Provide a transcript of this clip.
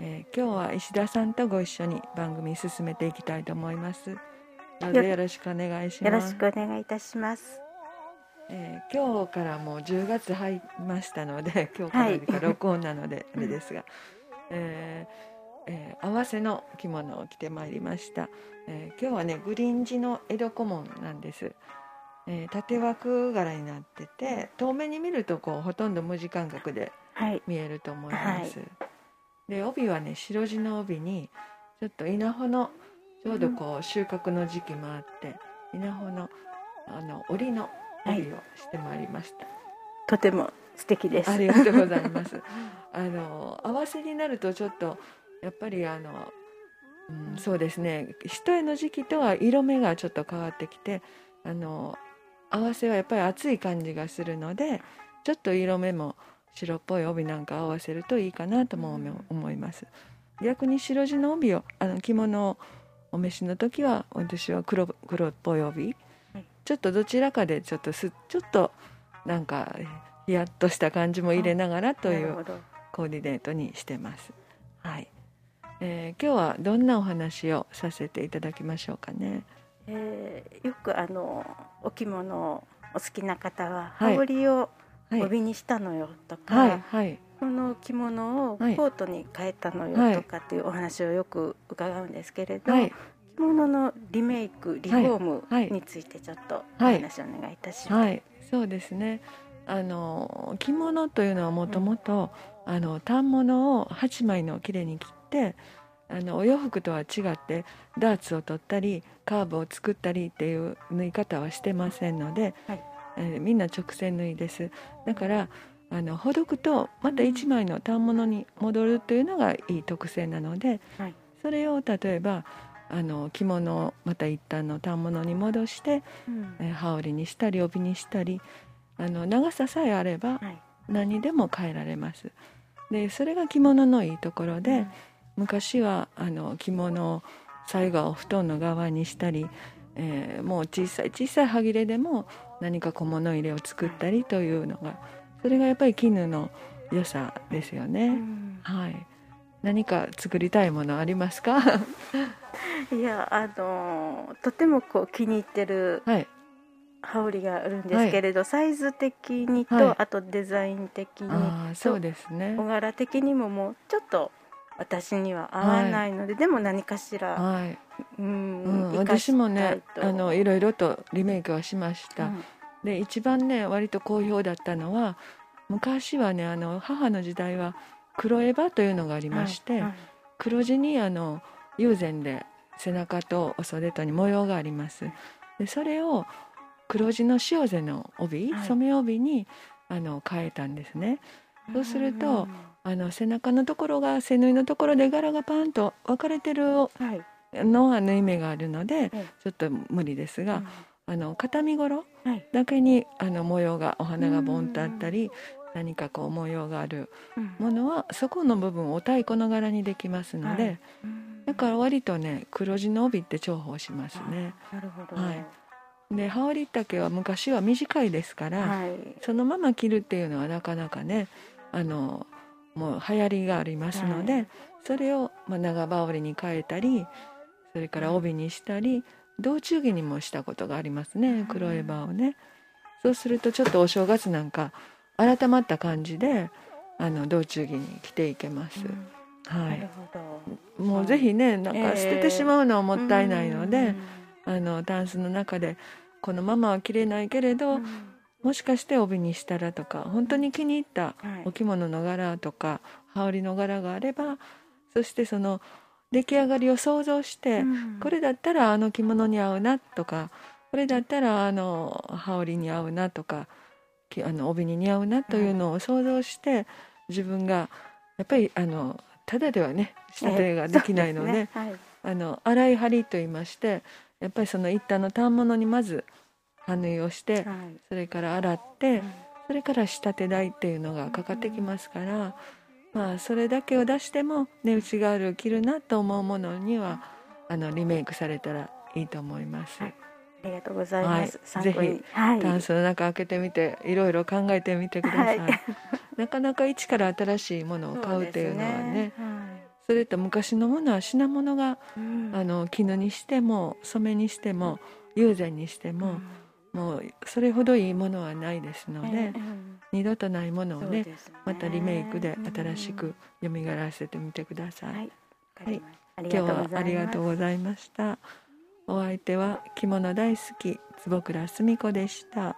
えー、今日は石田さんとご一緒に番組進めていきたいと思います。どうぞよろしくお願いします。よろしくお願いいたします。えー、今日からもう10月入りましたので今日から録音なのであれですが、えーえー、合わせの着物を着てまいりました、えー、今日はねグリーン地の江戸小紋なんです、えー、縦枠柄になってて遠目に見るとこうほとんど無地感覚で見えると思います、はい、で帯はね白地の帯にちょっと稲穂のちょうどこう収穫の時期もあって、稲穂のあの織の帯をしてまいりました、はい、とても素敵です。ありがとうございます。あの合わせになるとちょっとやっぱりあの、うん、そうですね。一重の時期とは色目がちょっと変わってきてあの合わせはやっぱり暑い感じがするのでちょっと色目も白っぽい帯なんか合わせるといいかなとも思います、逆に白地の帯をあの着物をお召しの時は私は黒黒っぽい帯。ちょっとどちらかでちょっとすちょっとなんかヒヤッとした感じも入れながらというコーディネートにしてます。はい、えー、今日はどんなお話をさせていただきましょうかね。えー、よくあのお着物お好きな方は羽織を帯にしたのよとか、はいはい、この着物をコートに変えたのよとかっていうお話をよく伺うんですけれど、はい、着物のリメイクリフォームについてちょっとお話をお願いいたします。そうですね。あの着物というのはもともと反物を8枚のきれいに切ってあのお洋服とは違ってダーツを取ったりカーブを作ったりっていう縫い方はしてませんので、はい、えー、みんな直線縫いです。だからあのほどくとまた1枚の反物に戻るというのがいい特性なので、はい、それを例えばあの着物をまた一旦の反物に戻して、うん、え羽織にしたり帯にしたりあの長ささえあれば何でも変えられます。でそれが着物のいいところで、うん、昔はあの着物を最後を布団の側にしたり、えー、もう小さい小さい歯切れでも何か小物入れを作ったりというのがそれがやっぱり絹の良さですよね。うん、はい。何か作りたいものありますか？いやあのとてもこう気に入ってる羽織があるんですけれど、はい、サイズ的にと、はい、あとデザイン的にそうですね。小柄的にももうちょっと私には合わないので、はい、でも何かしら、はい、うん、うん、私もねあのいろいろとリメイクはしました、うん、で一番ね割と好評だったのは昔はねあの母の時代は黒エバというのがありまして、黒地にあの友禅で背中とお袖とに模様があります。でそれを黒地の塩背の帯、はい、染め帯にあの変えたんですね。そうするとあの背中のところが背縫いのところで柄がパンと分かれてるのは縫い目があるので、ちょっと無理ですが、あの片身頃だけにあの模様がお花がボンとあったり何かこう模様があるものは、そこの部分をお太鼓の柄にできますので、だから割とね黒地の帯って重宝しますね。なるほど、はい。で羽織丈は昔は短いですから、はい、そのまま着るっていうのはなかなかねあのもう流行りがありますので、はい、それを、まあ、長羽織に変えたりそれから帯にしたり道中着にもしたことがありますね黒エバをね。そうするとちょっとお正月なんか改まった感じであの道中着に着ていけます。はい、もうぜひねなんか捨ててしまうのはもったいないので、えー。あのタンスの中でこのままは着れないけれど、うん、もしかして帯にしたらとか本当に気に入ったお着物の柄とか、羽織の柄があればそしてその出来上がりを想像して、うん、これだったらあの着物に合うなとかこれだったらあの羽織に合うなとかあの帯に似合うなというのを想像して、自分がやっぱりあのただではね仕立てができないので、えーね。はい、あの洗い張りといいましてやっぱりその一旦の反物にまず歯縫いをして、それから洗って、それから仕立て代っていうのがかかってきますから、まあそれだけを出しても値打ちがある着るなと思うものにはあのリメイクされたらいいと思います。はい。ありがとうございます。はい、ぜひ、はい、タンスの中開けてみて、いろいろ考えてみてください。はい、なかなか一から新しいものを買うっていうのはね。それと昔のものは品物が、うん、あの絹にしても染めにしても友禅にしても、うんもうそれほどいいものはないですので、二度とないものをね、ね、またリメイクで新しく蘇らせてみてください。はい、い、今日はありがとうございました。お相手は着物大好き坪倉澄子でした。